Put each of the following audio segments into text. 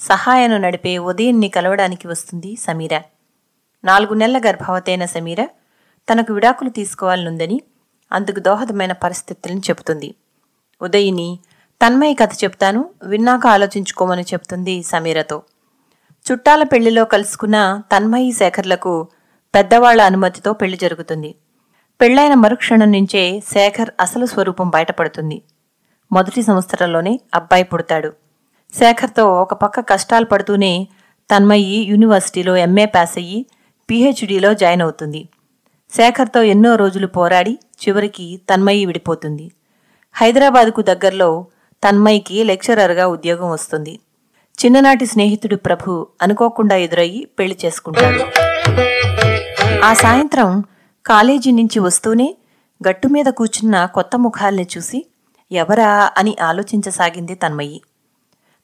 సహాయను నడిపే ఉదయన్ని కలవడానికి వస్తుంది సమీర. నాలుగు నెలల గర్భవతైన సమీర తనకు విడాకులు తీసుకోవాలనుందని అందుకు దోహదమైన పరిస్థితులను చెబుతుంది. ఉదయిని తన్మయి కథ చెప్తాను విన్నాక ఆలోచించుకోమని చెప్తుంది సమీరతో. చుట్టాల పెళ్ళిలో కలుసుకున్న తన్మయి శేఖర్లకు పెద్దవాళ్ళ అనుమతితో పెళ్ళి జరుగుతుంది. పెళ్ళైన మరుక్షణం నుంచే శేఖర్ అసలు స్వరూపం బయటపడుతుంది. మొదటి సంవత్సరంలోనే అబ్బాయి పుడతాడు. శేఖర్తో ఒక పక్క కష్టాలు పడుతూనే తన్మయి యూనివర్సిటీలో ఎంఏ పాస్ అయ్యి పీహెచ్డీలో జాయిన్ అవుతుంది. శేఖర్తో ఎన్నో రోజులు పోరాడి చివరికి తన్మయి విడిపోతుంది. హైదరాబాద్కు దగ్గరలో తన్మయికి లెక్చరర్గా ఉద్యోగం వస్తుంది. చిన్ననాటి స్నేహితుడు ప్రభు అనుకోకుండా ఎదురయ్యి పెళ్ళి చేసుకుంటాడు. ఆ సాయంత్రం కాలేజీ నుంచి వస్తూనే గట్టు మీద కూర్చున్న కొత్త ముఖాల్ని చూసి ఎవరా? అని ఆలోచించసాగింది తన్మయి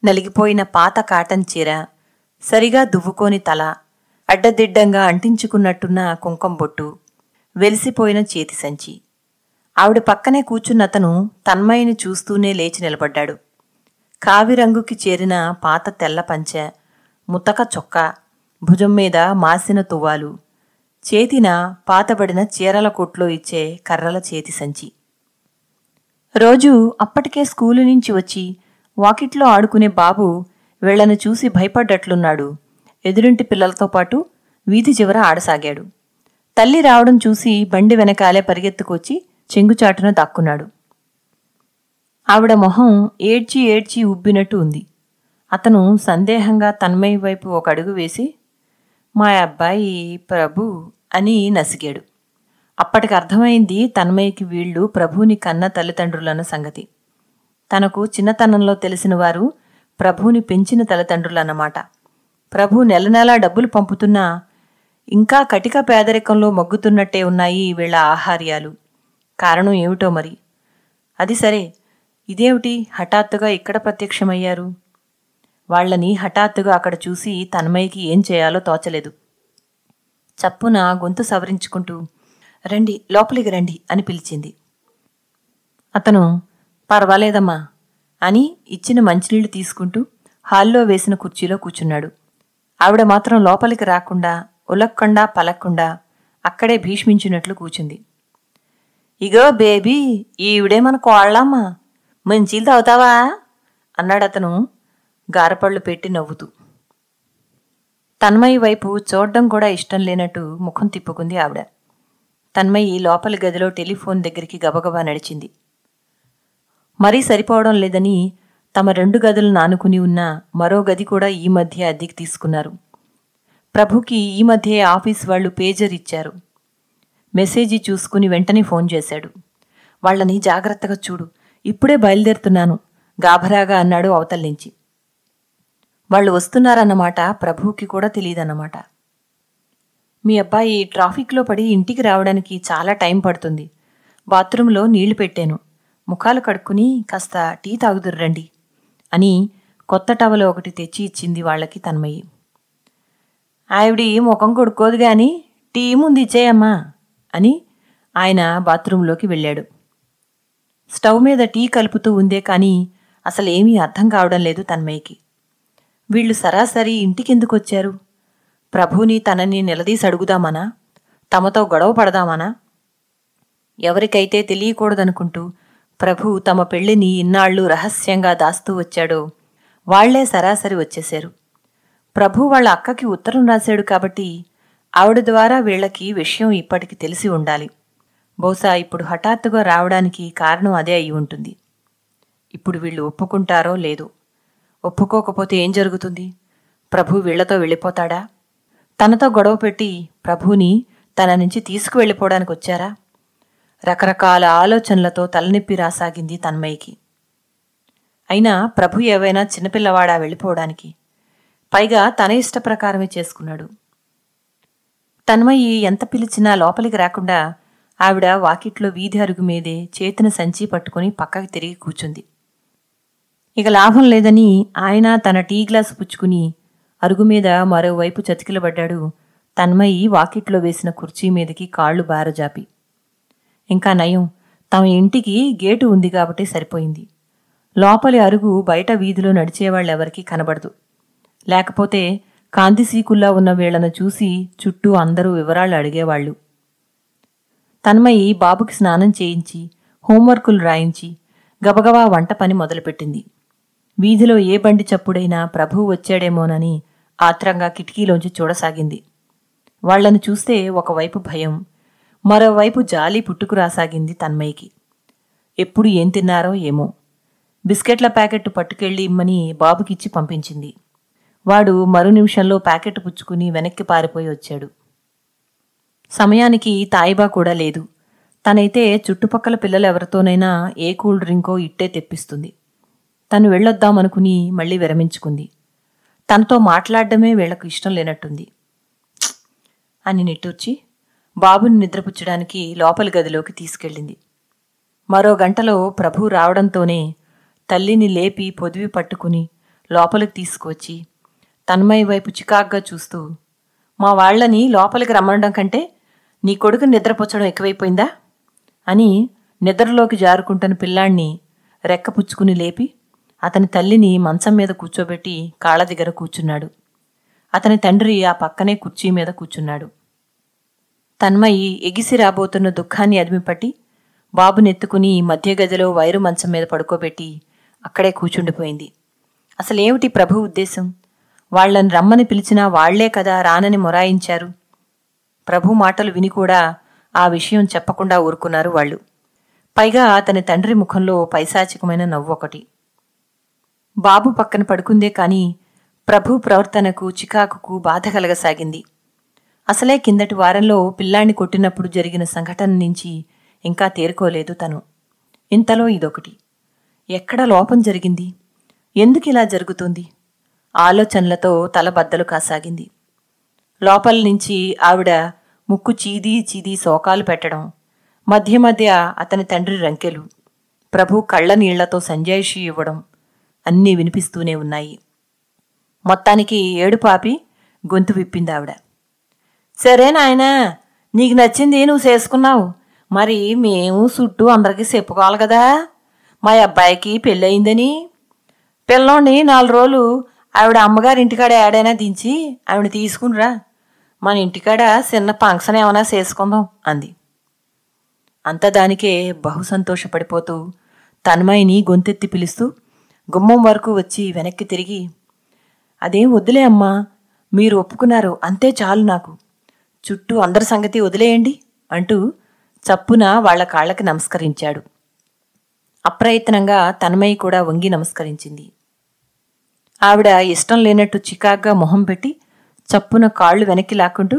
నలిగిపోయిన పాత కాటన్ చీర సరిగా దువ్వుకోని తల అడ్డదిడ్డంగా అంటించుకున్నట్టున్న కుంకం బొట్టు వెలిసిపోయిన చేతి సంచి. ఆవిడ పక్కనే కూర్చున్నతను తన్మయిని చూస్తూనే లేచి నిలబడ్డాడు. కావిరంగుకి చేరిన పాత తెల్ల పంచె ముతక చొక్కా భుజం మీద మాసిన తువ్వాలు చేతిన పాతబడిన చీరల కొట్లో ఇచ్చే కర్రల చేతి సంచి. రోజు అప్పటికే స్కూలు నుంచి వచ్చి వాకిట్లో ఆడుకునే బాబు వీళ్ళను చూసి భయపడ్డట్లున్నాడు. ఎదురింటి పిల్లలతో పాటు వీధి చివర ఆడసాగాడు. తల్లి రావడం చూసి బండి వెనకాలే పరిగెత్తుకొచ్చి చెంగుచాటున దాక్కున్నాడు. ఆవిడ మొహం ఏడ్చి ఏడ్చి ఉబ్బినట్టు ఉంది. అతను సందేహంగా తన్మయి వైపు ఒక అడుగు వేసి మా అబ్బాయి ప్రభు అని నసిగాడు. అప్పటికి అర్థమైంది తన్మయ్యకి వీళ్ళు ప్రభుని కన్న తల్లిదండ్రులన్న సంగతి. తనకు చిన్నతనంలో తెలిసిన వారు ప్రభుని పెంచిన తల్లిదండ్రులన్నమాట. ప్రభు నెల నెలా డబ్బులు పంపుతున్నా ఇంకా కటిక పేదరికంలో మగ్గుతున్నట్టే ఉన్నాయి వీళ్ళ ఆహార్యాలు. కారణం ఏమిటో మరి? అది సరే ఇదేమిటి హఠాత్తుగా ఇక్కడ ప్రత్యక్షమయ్యారు? వాళ్ళని హఠాత్తుగా అక్కడ చూసి తన్మయ్యకి ఏం చేయాలో తోచలేదు. చప్పున గొంతు సవరించుకుంటూ రండి లోపలికి రండి అని పిలిచింది. అతను పర్వాలేదమ్మా అని ఇచ్చిన మంచినీళ్ళు తీసుకుంటూ హాల్లో వేసిన కుర్చీలో కూర్చున్నాడు. ఆవిడ మాత్రం లోపలికి రాకుండా ఉలక్కుండా పలక్కుండా అక్కడే భీష్మించినట్లు కూచుంది. ఇగో బేబీ ఈవిడే మన కోళ్ళమ్మా. మంచీలు తాగుతావా? అన్నాడతను గారపళ్ళు పెట్టి నవ్వుతూ. తన్మయి వైపు చూడడం కూడా ఇష్టం లేనట్టు ముఖం తిప్పుకుంది ఆవిడ. తన్మయి లోపలి గదిలో టెలిఫోన్ దగ్గరికి గబగబా నడిచింది. మరీ సరిపోవడం లేదని తమ రెండు గదులు నానుకుని ఉన్న మరో గది కూడా ఈ మధ్య అద్దెకి తీసుకున్నారు. ప్రభుకి ఈ మధ్య ఆఫీస్ వాళ్ళు పేజర్ ఇచ్చారు. మెసేజీ చూసుకుని వెంటనే ఫోన్ చేశాడు. వాళ్ళని జాగ్రత్తగా చూడు. ఇప్పుడే బయలుదేరుతున్నాను. గాభరాగా అన్నాడు అవతల నుంచి. వాళ్ళు వస్తున్నారన్నమాట ప్రభువుకి కూడా తెలియదన్నమాట. మీ అబ్బాయి ట్రాఫిక్లో పడి ఇంటికి రావడానికి చాలా టైం పడుతుంది. బాత్రూంలో నీళ్ళు పెట్టాను. ముఖాలు కడుక్కుని కాస్త టీ తాగుదుర్రండి అని కొత్త టవలో ఒకటి తెచ్చి ఇచ్చింది వాళ్ళకి తన్మయ్యి ఆవిడి ముఖం కొడుకోదు గాని టీ ముందు ఇచ్చేయమ్మా అని ఆయన బాత్రూంలోకి వెళ్ళాడు. స్టవ్ మీద టీ కలుపుతూ ఉందే కానీ అసలేమీ అర్థం కావడం లేదు తన్మయ్యకి వీళ్ళు సరాసరి ఇంటికెందుకు వచ్చారు ప్రభుని తనని నిలదీసి అడుగుదామనా? తమతో గొడవ పడదామనా? ఎవరికైతే తెలియకూడదనుకుంటూ ప్రభు తమ పెళ్ళిని ఇన్నాళ్ళు రహస్యంగా దాస్తూ వచ్చాడో. వాళ్ళే సరాసరి వచ్చేశారు. ప్రభు వాళ్ళ అక్కకి ఉత్తరం రాశాడు కాబట్టి ఆవిడ ద్వారా వీళ్ళకి విషయం ఇప్పటికి తెలిసి ఉండాలి. బహుశా ఇప్పుడు హఠాత్తుగా రావడానికి కారణం అదే అయి ఉంటుంది. ఇప్పుడు వీళ్ళు ఒప్పుకుంటారో లేదో. ఒప్పుకోకపోతే ఏం జరుగుతుంది? ప్రభు వీళ్ళతో వెళ్ళిపోతాడా? తనతో గొడవ పెట్టి ప్రభుని తన నుంచి తీసుకువెళ్ళిపోవడానికి వచ్చారా? రకరకాల ఆలోచనలతో తలనొప్పి రాసాగింది తన్మయ్యకి. అయినా ప్రభు ఏవైనా చిన్నపిల్లవాడా వెళ్ళిపోవడానికి? పైగా తన ఇష్ట ప్రకారమే చేసుకున్నాడు. తన్మయి ఎంత పిలిచినా లోపలికి రాకుండా ఆవిడ వాకిట్లో వీధి అరుగు మీదే చేతిన సంచి పట్టుకుని పక్కకి తిరిగి కూర్చుంది. ఇక లాభం లేదని ఆయన తన టీ గ్లాసు పుచ్చుకుని అరుగు మీద మరోవైపు చతికిలబడ్డాడు తన్మయి వాకిట్లో వేసిన కుర్చీ మీదకి కాళ్ళు బారజాపి. ఇంకా నయం. తమ ఇంటికి గేటు ఉంది కాబట్టి సరిపోయింది. లోపలి అరుగు బయట వీధిలో నడిచేవాళ్ళెవరికీ కనబడదు. లేకపోతే కాంతిసీకుల్లా ఉన్న వీళ్ళను చూసి చుట్టూ అందరూ వివరాలు అడిగేవాళ్ళు. తన్మయి బాబుకి స్నానం చేయించి హోంవర్కులు రాయించి గబగబా వంట పని మొదలుపెట్టింది. వీధిలో ఏ బండి చప్పుడైనా ప్రభువు వచ్చాడేమోనని ఆత్రంగా కిటికీలోంచి చూడసాగింది. వాళ్ళను చూస్తే ఒకవైపు భయం మరోవైపు జాలి పుట్టుకురాసాగింది తన్మయ్యకి. ఎప్పుడు ఏం తిన్నారో ఏమో. బిస్కెట్ల ప్యాకెట్ పట్టుకెళ్ళి ఇమ్మని బాబుకిచ్చి పంపించింది. వాడు మరు నిమిషంలో ప్యాకెట్ పుచ్చుకుని వెనక్కి పారిపోయి వచ్చాడు. సమయానికి తాయిబా కూడా లేదు. తనైతే చుట్టుపక్కల పిల్లలెవరితోనైనా ఏ కూల్ డ్రింకో ఇట్టే తెప్పిస్తుంది. తను వెళ్ళొద్దామనుకుని మళ్ళీ విరమించుకుంది. తనతో మాట్లాడడమే వీళ్ళకు ఇష్టం లేనట్టుంది. అని నిట్టూర్చి బాబుని నిద్రపుచ్చడానికి లోపలి గదిలోకి తీసుకెళ్ళింది. మరో గంటలో ప్రభు రావడంతోనే తల్లిని లేపి పొదివి పట్టుకుని లోపలికి తీసుకువచ్చి తన్మయ్య వైపు చికాగ్గా చూస్తూ మా వాళ్ళని లోపలికి రమ్మనడం కంటే నీ కొడుకు నిద్రపుచ్చడం ఎక్కువైపోయిందా? అని నిద్రలోకి జారుకుంటున్న పిల్లాణ్ణి రెక్కపుచ్చుకుని లేపి అతని తల్లిని మంచం మీద కూర్చోబెట్టి కాళ్ళ దగ్గర కూర్చున్నాడు. అతని తండ్రి ఆ పక్కనే కుర్చీ మీద కూర్చున్నాడు. తన్మయి ఎగిసి రాబోతున్న దుఃఖాన్ని అదిమిపట్టి బాబునెత్తుకుని మధ్య గదిలో వైరు మంచం మీద పడుకోబెట్టి అక్కడే కూచుండిపోయింది. అసలేమిటి ప్రభు ఉద్దేశం? వాళ్ళని రమ్మని పిలిచినా వాళ్ళే కదా రానని మొరాయించారు. ప్రభు మాటలు విని కూడా ఆ విషయం చెప్పకుండా ఊరుకున్నారు వాళ్ళు. పైగా అతని తండ్రి ముఖంలో పైశాచికమైన నవ్వు ఒకటి. బాబు పక్కన పడుకుందే కాని ప్రభు ప్రవర్తనకు చికాకుకు బాధ కలగసాగింది. అసలే కిందటి వారంలో పిల్లాన్ని కొట్టినప్పుడు జరిగిన సంఘటన నుంచి ఇంకా తేరుకోలేదు తను. ఇంతలో ఇదొకటి. ఎక్కడ లోపం జరిగింది? ఎందుకిలా జరుగుతుంది? ఆలోచనలతో తల బద్దలు కాసాగింది. లోపల నుంచి ఆవిడ ముక్కు చీదీ చీదీ శోకాలు పెట్టడం మధ్య మధ్య అతని తండ్రి రంకెలు ప్రభు కళ్ళ నీళ్ళతో సంజాయిషి ఇవ్వడం అన్నీ వినిపిస్తూనే ఉన్నాయి. మొత్తానికి ఏడు పాపి గొంతు విప్పింది ఆవిడ సరే నాయనా నీకు నచ్చింది నువ్వు చేసుకున్నావు. మరి మేము చుట్టూ అందరికీ చెప్పుకోవాలి కదా. మా అబ్బాయికి పెళ్ళయిందని పిల్లోని నాలుగు రోజులు ఆవిడ అమ్మగారి ఇంటికాడ ఏడైనా దించి ఆవిడ తీసుకునిరా మన ఇంటికాడ చిన్న ఫంక్షన్ ఏమైనా చేసుకుందాం అంది. అంత దానికే బహు సంతోషపడిపోతూ తన్మయిని గొంతెత్తి పిలుస్తూ గుమ్మం వరకు వచ్చి వెనక్కి తిరిగి అదేం వద్దులే అమ్మా మీరు ఒప్పుకున్నారు అంతే చాలు నాకు. చుట్టూ అందరి సంగతి వదిలేయండి అంటూ చప్పున వాళ్ళ కాళ్ళకి నమస్కరించాడు. అప్రయత్నంగా తన్మయి కూడా వంగి నమస్కరించింది. ఆవిడ ఇష్టం లేనట్టు చికాగ్గా మొహం పెట్టి చప్పున కాళ్ళు వెనక్కి లాక్కుంటూ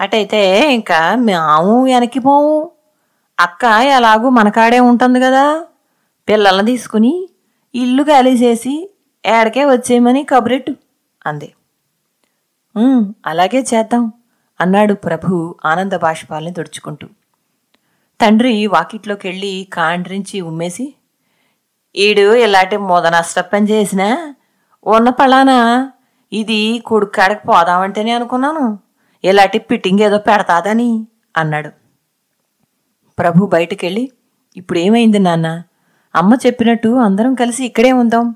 అటైతే ఇంకా మేము వెనక్కి పోము అక్క ఎలాగూ మనకాడే ఉంటుంది కదా. పిల్లల్ని తీసుకుని ఇల్లు ఖాళీ చేసి ఏడకే వచ్చేయమని కబురెట్టు అంది. అలాగే చేద్దాం. అన్నాడు ప్రభు ఆనంద బాష్పాల్ని తుడుచుకుంటూ. తండ్రి వాకిట్లోకి వెళ్ళి కాండ్రించి ఉమ్మేసి ఈడు ఇలాంటి మొదనష్టపని చేసినా ఉన్న పలానా ఇది కొడుకు కాడకి పోదామంటేనే అనుకున్నాను ఇలాంటి పిట్టింగ్ ఏదో పెడతాదని అన్నాడు. ప్రభు బయటికెళ్ళి ఇప్పుడు ఏమైంది నాన్న అమ్మ చెప్పినట్టు అందరం కలిసి ఇక్కడే ఉందాం.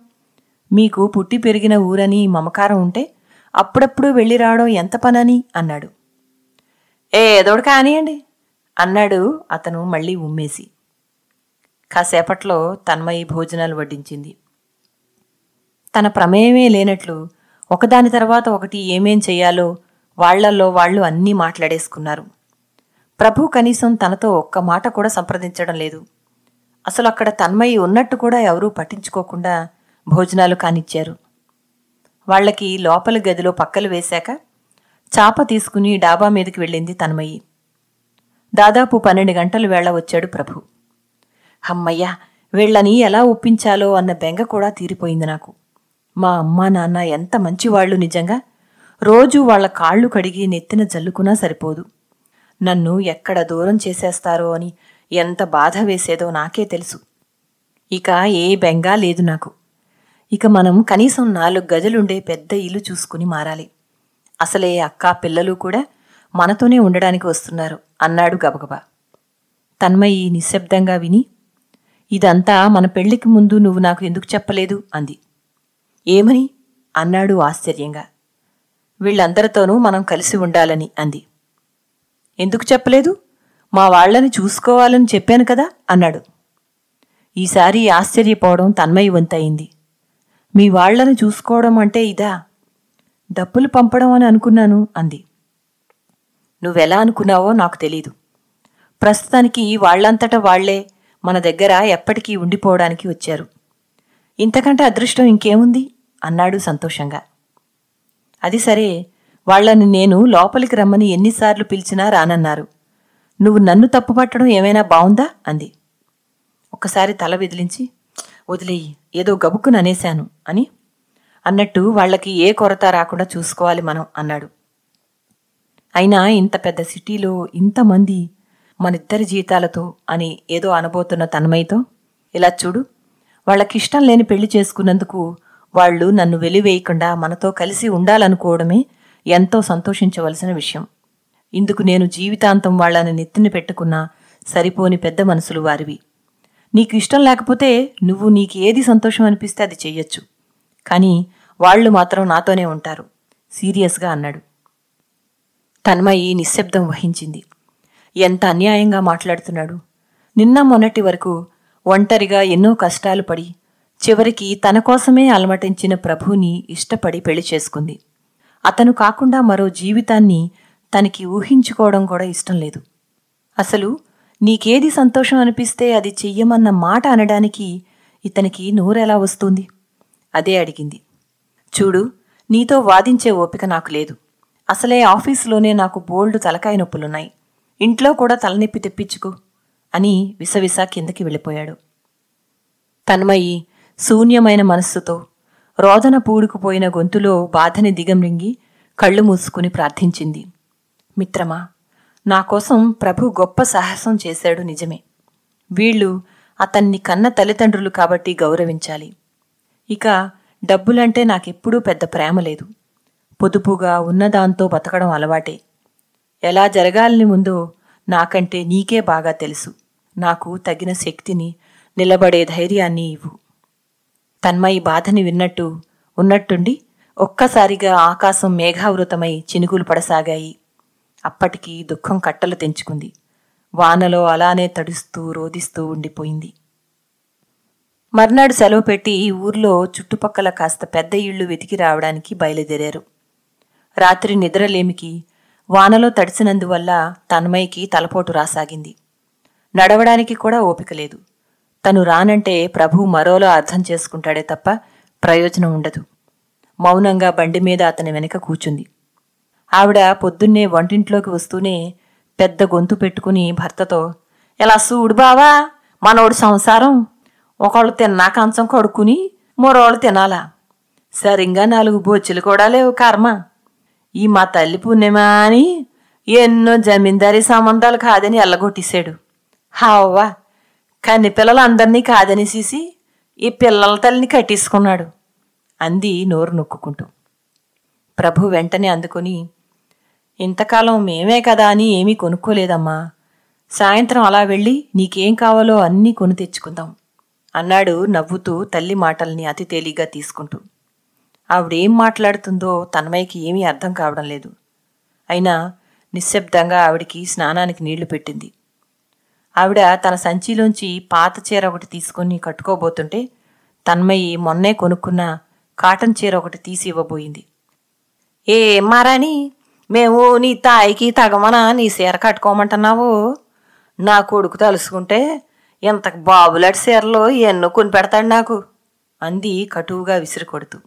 మీకు పుట్టి పెరిగిన ఊరని మమకారం ఉంటే అప్పుడప్పుడు వెళ్ళి రావడం ఎంత పనని అన్నాడు. ఏదోడు కానియండి అన్నాడు అతను మళ్ళీ ఉమ్మేసి. కాసేపట్లో తన్మయి భోజనాలు వడ్డించింది. తన ప్రమేయమే లేనట్లు ఒకదాని తర్వాత ఒకటి ఏమేం చేయాలో వాళ్ళల్లో వాళ్ళు అన్నీ మాట్లాడేసుకున్నారు. ప్రభు కనీసం తనతో ఒక్క మాట కూడా సంప్రదించడం లేదు. అసలు అక్కడ తన్మయి ఉన్నట్టు కూడా ఎవరూ పట్టించుకోకుండా భోజనాలు కానిచ్చారు. వాళ్ళకి లోపలి గదిలో పక్కలు వేశాక చాప తీసుకుని డాబా మీదకి వెళ్ళింది తన్మయి. దాదాపు పన్నెండు గంటలు వేళ వచ్చాడు ప్రభు. హమ్మయ్య వీళ్ళని ఎలా ఒప్పించాలో అన్న బెంగ కూడా తీరిపోయింది నాకు. మా అమ్మా నాన్న ఎంత మంచివాళ్ళు నిజంగా. రోజు వాళ్ళ కాళ్ళు కడిగి నెత్తిన జల్లుకున్నా సరిపోదు. నన్ను ఎక్కడ దూరం చేసేస్తారో అని ఎంత బాధ వేసేదో నాకే తెలుసు. ఇక ఏ బెంగా లేదు నాకు. ఇక మనం కనీసం నాలుగు గజలుండే పెద్ద ఇల్లు చూసుకుని మారాలి. అసలే అక్క పిల్లలు కూడా మనతోనే ఉండడానికి వస్తున్నారు అన్నాడు గబగబా. తన్మయి నిశ్శబ్దంగా విని ఇదంతా మన పెళ్ళికి ముందు నువ్వు నాకు ఎందుకు చెప్పలేదు? అంది. ఏమని? అన్నాడు ఆశ్చర్యంగా. వీళ్ళందరితోనూ మనం కలిసి ఉండాలని అంది. ఎందుకు చెప్పలేదు? మా వాళ్ళని చూసుకోవాలని చెప్పాను కదా అన్నాడు. ఈసారి ఆశ్చర్యపోవడం తన్మయి వంతయింది. మీ వాళ్ళను చూసుకోవడం అంటే ఇదా? డబ్బులు పంపడం అని అనుకున్నాను అంది. నువ్వెలా అనుకున్నావో నాకు తెలీదు. ప్రస్తుతానికి వాళ్ళంతటా వాళ్ళే మన దగ్గర ఎప్పటికీ ఉండిపోవడానికి వచ్చారు. ఇంతకంటే అదృష్టం ఇంకేముంది? అన్నాడు సంతోషంగా. అది సరే వాళ్ళని నేను లోపలికి రమ్మని ఎన్నిసార్లు పిలిచినా రానన్నారు. నువ్వు నన్ను తప్పుపట్టడం ఏమైనా బావుందా? అంది. ఒక్కసారి తల విదిలించి వదిలేయి ఏదో గబుక్కుననేశాను అని అన్నట్టు వాళ్ళకి ఏ కొరత రాకుండా చూసుకోవాలి మనం అన్నాడు. అయినా ఇంత పెద్ద సిటీలో ఇంతమంది మనిద్దరి జీతాలతో అని ఏదో అనబోతున్న తన్మయ్యతో ఇలా చూడు వాళ్ళకిష్టం లేని పెళ్ళి చేసుకున్నందుకు వాళ్ళు నన్ను వెలివేయకుండా మనతో కలిసి ఉండాలనుకోవడమే ఎంతో సంతోషించవలసిన విషయం. ఇందుకు నేను జీవితాంతం వాళ్ళని నెత్తిన పెట్టుకున్నా సరిపోని పెద్ద మనసులు వారివి. నీకు ఇష్టం లేకపోతే నువ్వు నీకు ఏది సంతోషం అనిపిస్తే అది చెయ్యొచ్చు. కానీ వాళ్ళు మాత్రం నాతోనే ఉంటారు. సీరియస్గా అన్నాడు. తన్మయి నిశ్శబ్దం వహించింది. ఎంత అన్యాయంగా మాట్లాడుతున్నాడు. నిన్న మొన్నటి వరకు ఒంటరిగా ఎన్నో కష్టాలు పడి చివరికి తన కోసమే అలమటించిన ప్రభుని ఇష్టపడి పెళ్ళి చేసుకుంది. అతను కాకుండా మరో జీవితాన్ని తనకి ఊహించుకోవడం కూడా ఇష్టం లేదు. అసలు నీకేది సంతోషం అనిపిస్తే అది చెయ్యమన్న మాట అనడానికి ఇతనికి నోరెలా వస్తుంది? అదే అడిగింది. చూడు నీతో వాదించే ఓపిక నాకు లేదు. అసలే ఆఫీసులోనే నాకు బోల్డ్ తలకాయ నొప్పులున్నాయి. ఇంట్లో కూడా తలనొప్పి తెప్పించుకో అని విసవిస కిందకి వెళ్ళిపోయాడు. తన్మయి శూన్యమైన మనస్సుతో రోదన పూడుకుపోయిన గొంతులో బాధని దిగమ్రింగి కళ్ళు మూసుకుని ప్రార్థించింది. మిత్రమా నా కోసం ప్రభు గొప్ప సాహసం చేశాడు నిజమే. వీళ్ళు అతన్ని కన్న తల్లిదండ్రులు కాబట్టి గౌరవించాలి. ఇక డబ్బులంటే నాకెప్పుడూ పెద్ద ప్రేమ లేదు. పొదుపుగా ఉన్నదాంతో బతకడం అలవాటే. ఎలా జరగాలని ముందో నాకంటే నీకే బాగా తెలుసు. నాకు తగిన శక్తిని నిలబడే ధైర్యాన్ని ఇవ్వు. తన్మయి బాధని విన్నట్టు ఉన్నట్టుండి ఒక్కసారిగా ఆకాశం మేఘావృతమై చినుకులు పడసాగాయి. అప్పటికి దుఃఖం కట్టలు తెంచుకుంది. వానలో అలానే తడుస్తూ రోదిస్తూ ఉండిపోయింది. మర్నాడు సెలవు పెట్టి ఈ ఊర్లో చుట్టుపక్కల కాస్త పెద్ద ఇళ్ళు వెతికి రావడానికి బయలుదేరారు. రాత్రి నిద్రలేమికి వానలో తడిసినందువల్ల తన్మయ్యకి తలపోటు రాసాగింది. నడవడానికి కూడా ఓపిక లేదు. తను రానంటే ప్రభు మరోలో అర్థం చేసుకుంటాడే తప్ప ప్రయోజనం ఉండదు. మౌనంగా బండి మీద అతని వెనక కూచుంది. ఆవిడ పొద్దున్నే వంటింట్లోకి వస్తూనే పెద్ద గొంతు పెట్టుకుని భర్తతో ఎలా సూడు బావా? మనోడు సంసారం ఒకళ్ళు తిన్నా కంచం కడుక్కుని మరోళ్ళు తినాలా? సరిగ్గా నాలుగు బొచ్చులు కూడా లేవు కర్మ. ఈ మా తల్లి పుణ్యమా అని ఎన్నో జమీందారీ సంబంధాలు కాదని ఎల్లగొట్టేశాడు. హావ్వా! కన్ని పిల్లలందరినీ కాదని సీసి ఈ పిల్లల తల్లిని కట్టేసుకున్నాడు. అంది నోరు నొక్కుంటూ ప్రభు వెంటనే అందుకొని ఇంతకాలం మేమే కదా అని ఏమీ కొనుక్కోలేదమ్మా. సాయంత్రం అలా వెళ్ళి నీకేం కావాలో అన్నీ కొని తెచ్చుకుందాం. అన్నాడు నవ్వుతూ తల్లి మాటల్ని అతి తేలిగ్గా తీసుకుంటూ. ఆవిడేం మాట్లాడుతుందో తన్మయ్యకి ఏమీ అర్థం కావడం లేదు. అయినా నిశ్శబ్దంగా ఆవిడికి స్నానానికి నీళ్ళు పెట్టింది. ఆవిడ తన సంచిలోంచి పాత చీర ఒకటి తీసుకుని కట్టుకోబోతుంటే తన్మయ్యి మొన్నే కొనుక్కున్న కాటన్ చీర ఒకటి తీసి ఇవ్వబోయింది. ఏ మారాని మేము నీ తాయికి తగమన నీ చీర కట్టుకోమంటున్నావు? నా కొడుకు తలుసుకుంటే ఇంత బాబులాంటి చీరలో ఎన్నో కొని పెడతాడు నాకు? అంది కటువుగా విసిరి కొడుతూ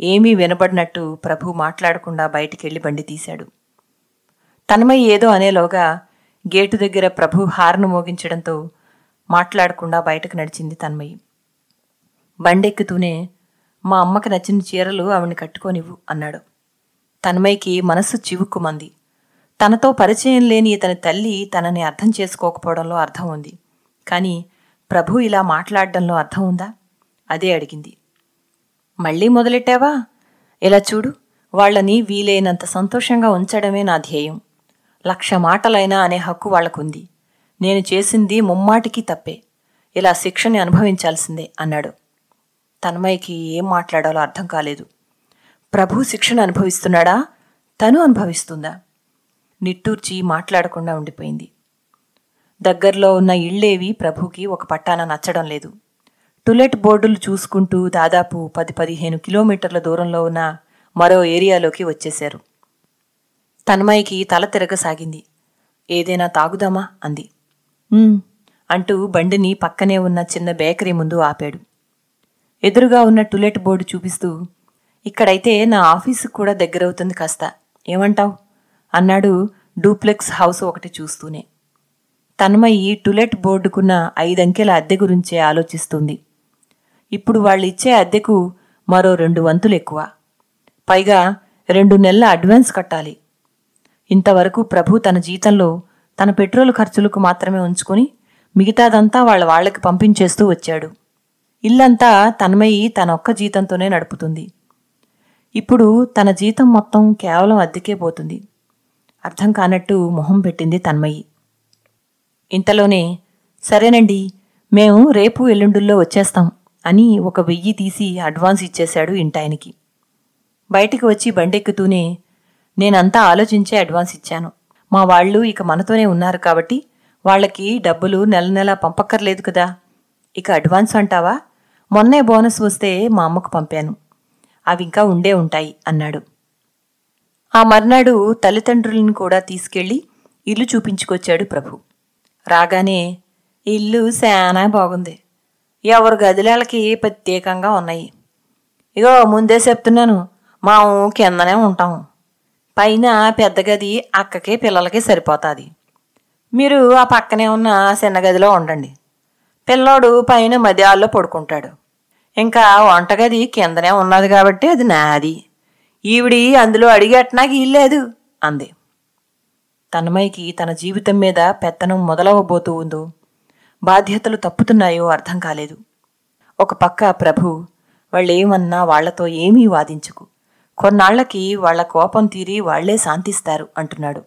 ఏమీ వినబడినట్టు ప్రభు మాట్లాడకుండా బయటికెళ్ళి బండి తీశాడు. తనమయ్య ఏదో అనేలోగా గేటు దగ్గర ప్రభు హార్ను మోగించడంతో మాట్లాడకుండా బయటకు నడిచింది తన్మయ్యి బండెక్కుతూనే మా అమ్మకి నచ్చిన చీరలు ఆవిడ్ని కట్టుకోనివ్వు అన్నాడు. తన్మయ్యకి మనస్సు చివుక్కుమంది. తనతో పరిచయం లేని ఇతని తల్లి తనని అర్థం చేసుకోకపోవడంలో అర్థం ఉంది. కానీ ప్రభు ఇలా మాట్లాడడంలో అర్థం ఉందా? అదే అడిగింది. మళ్ళీ మొదలెట్టావా? ఇలా చూడు వాళ్ళని వీలైనంత సంతోషంగా ఉంచడమే నా ధ్యేయం. లక్ష మాటలైనా అనే హక్కు వాళ్ళకుంది నేను చేసింది ముమ్మాటికి తప్పే. ఇలా శిక్షని అనుభవించాల్సిందే అన్నాడు. తన్మయ్యకి ఏం మాట్లాడాలో అర్థం కాలేదు. ప్రభు శిక్షణ అనుభవిస్తున్నాడా? తను అనుభవిస్తుందా? నిట్టూర్చి మాట్లాడకుండా ఉండిపోయింది. దగ్గరలో ఉన్న ఇళ్ళేవి ప్రభుకి ఒక పట్టాన నచ్చడం లేదు. టులెట్ బోర్డులు చూసుకుంటూ దాదాపు పది పదిహేను కిలోమీటర్ల దూరంలో ఉన్న మరో ఏరియాలోకి వచ్చేశారు. తన్మయ్యకి తల తిరగసాగింది. ఏదైనా తాగుదామా? అంది. అంటూ బండిని పక్కనే ఉన్న చిన్న బేకరీ ముందు ఆపాడు. ఎదురుగా ఉన్న టులెట్ బోర్డు చూపిస్తూ ఇక్కడైతే నా ఆఫీసుకు కూడా దగ్గరవుతుంది కాస్త. ఏమంటావ్? అన్నాడు డూప్లెక్స్ హౌస్ ఒకటి చూస్తూనే. తన్మయి టులెట్ బోర్డుకున్న ఐదంకెల అద్దె గురించే ఆలోచిస్తుంది. ఇప్పుడు వాళ్ళు ఇచ్చే అద్దెకు మరో రెండు వంతులు ఎక్కువ. పైగా రెండు నెలల అడ్వాన్స్ కట్టాలి. ఇంతవరకు ప్రభు తన జీతంలో తన పెట్రోల్ ఖర్చులకు మాత్రమే ఉంచుకుని మిగతాదంతా వాళ్ళ వాళ్ళకి పంపించేస్తూ వచ్చాడు. ఇల్లంతా తన్మయి తన ఒక్క జీతంతోనే నడుపుతుంది. ఇప్పుడు తన జీతం మొత్తం కేవలం అద్దెకే పోతుంది. అర్థం కానట్టు మొహం పెట్టింది తన్మయి. ఇంతలోనే సరేనండి మేము రేపు ఎల్లుండుల్లో వచ్చేస్తాం అని ఒక వెయ్యి తీసి అడ్వాన్స్ ఇచ్చేశాడు ఇంటాయనికి. బయటికి వచ్చి బండెక్కుతూనే నేనంతా ఆలోచించే అడ్వాన్స్ ఇచ్చాను. మా వాళ్ళు ఇక మనతోనే ఉన్నారు కాబట్టి వాళ్ళకి డబ్బులు నెల నెల పంపక్కర్లేదు కదా. ఇక అడ్వాన్స్ అంటావా? మొన్నే బోనస్ వస్తే మా అమ్మకు పంపాను. అవి ఇంకా ఉండే ఉంటాయి అన్నాడు. ఆ మర్నాడు తల్లిదండ్రులను కూడా తీసుకెళ్ళి ఇల్లు చూపించుకొచ్చాడు ప్రభు. రాగానే ఇల్లు శానా బాగుంది. ఎవరి గదిలేళ్ళకి ప్రత్యేకంగా ఉన్నాయి. ఇగో ముందే చెప్తున్నాను మాము కిందనే ఉంటాం. పైన పెద్ద గది అక్కకి పిల్లలకి సరిపోతుంది. మీరు ఆ పక్కనే ఉన్న చిన్న గదిలో ఉండండి. పిల్లోడు పైన మధ్యాల్లో పడుకుంటాడు. ఇంకా వంటగది కిందనే ఉన్నది కాబట్టి అది నాది. ఈవిడి అందులో అడిగట్నాకి ఇల్లేదు అంది. తన్మయ్యకి తన జీవితం మీద పెత్తనం మొదలవబోతూ ఉందో బాధ్యతలు తప్పుతున్నాయో అర్థం కాలేదు. ఒక పక్క ప్రభు వాళ్ళేమన్నా వాళ్ళతో ఏమీ వాదించుకు. కొన్నాళ్ళకి వాళ్ళ కోపం తీరి వాళ్ళే శాంతిస్తారు అంటున్నాడు.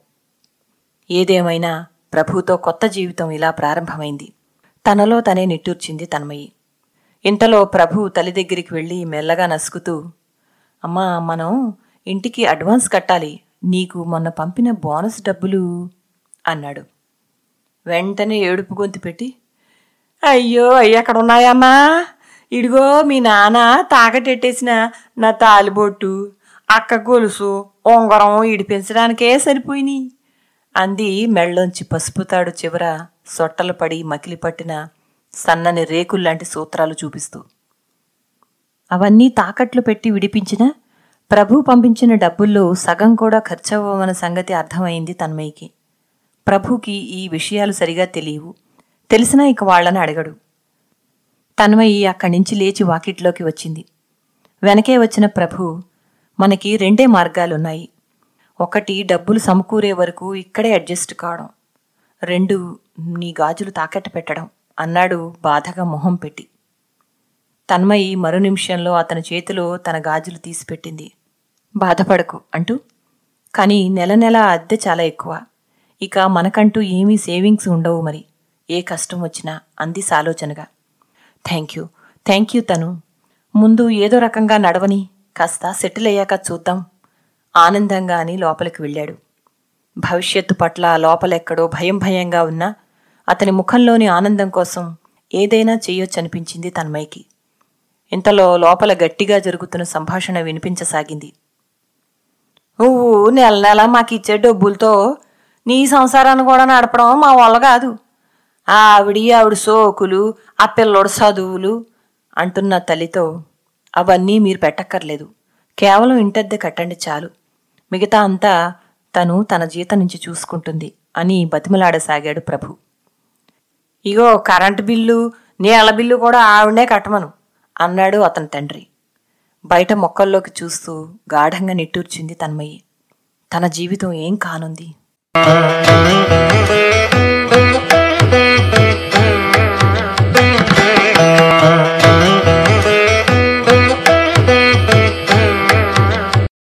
ఏదేమైనా ప్రభుతో కొత్త జీవితం ఇలా ప్రారంభమైంది. తనలో తనే నిట్టూర్చింది తన్మయి. ఇంతలో ప్రభు తల్లి దగ్గరికి వెళ్ళి మెల్లగా నసుకుతూ అమ్మా మనం ఇంటికి అడ్వాన్స్ కట్టాలి. నీకు మొన్న పంపిన బోనస్ డబ్బులు అన్నాడు. వెంటనే ఏడుపు గొంతు పెట్టి అయ్యో అయ్యి అక్కడ ఉన్నాయమ్మా? ఇడిగో మీ నాన్న తాకటెట్టేసిన నా తాలిబొట్టు అక్క గొలుసు ఉంగరం ఇడిపించడానికే సరిపోయినాయి అంది మెళ్ళలోంచి పసుపుతాడు చివర సొట్టలు పడి మకిలి పట్టిన సన్నని రేకుల్లాంటి సూత్రాలు చూపిస్తూ. అవన్నీ తాకట్లు పెట్టి విడిపించిన ప్రభు పంపించిన డబ్బుల్లో సగం కూడా ఖర్చవ్వమన్న సంగతి అర్థమైంది తన్మయ్యకి. ప్రభుకి ఈ విషయాలు సరిగా తెలియవు. తెలిసినా ఇక వాళ్ళని అడగడు. తన్మయ్యి అక్కడి నుంచి లేచి వాకిట్లోకి వచ్చింది. వెనకే వచ్చిన ప్రభు మనకి రెండే మార్గాలున్నాయి. ఒకటి డబ్బులు సమకూరే వరకు ఇక్కడే అడ్జస్ట్ కావడం. రెండు నీ గాజులు తాకట్టు పెట్టడం అన్నాడు బాధగా మొహం పెట్టి. తన్మయి మరో నిమిషంలో అతని చేతిలో తన గాజులు తీసిపెట్టింది. బాధపడకు అంటూ. కానీ నెల నెల అద్దె చాలా ఎక్కువ. ఇక మనకంటూ ఏమీ సేవింగ్స్ ఉండవు మరి. ఏ కష్టం వచ్చినా అంది సాలోచనగా. Thank you. థ్యాంక్ యూ తను. ముందు ఏదో రకంగా నడవని కాస్త సెటిల్ అయ్యాక చూద్దాం. ఆనందంగా అని లోపలికి వెళ్ళాడు. భవిష్యత్తు పట్ల లోపలెక్కడో భయం భయంగా ఉన్నా అతని ముఖంలోని ఆనందం కోసం ఏదైనా చేయొచ్చనిపించింది తన్మయ్యకి ఇంతలో లోపల గట్టిగా జరుగుతున్న సంభాషణ వినిపించసాగింది. నువ్వు నెల నెల మాకిచ్చే డబ్బులతో నీ సంసారాన్ని కూడా నడపడం మా వల్ల కాదు. ఆవిడి ఆవిడ సోకులు ఆ పిల్లోడు చదువులు అంటున్న తల్లితో అవన్నీ మీరు పెట్టక్కర్లేదు. కేవలం ఇంటద్దె కట్టండి చాలు. మిగతా అంతా తను తన జీతం నుంచి చూసుకుంటుంది అని బతిమలాడసాగాడు ప్రభు. ఇగో కరెంటు బిల్లు నీళ్ళ బిల్లు కూడా ఆవిడే కట్టమను. అన్నాడు అతని తండ్రి. బయట మొక్కల్లోకి చూస్తూ గాఢంగా నిట్టూర్చింది తన్మయ్యి. తన జీవితం ఏం కానుంది?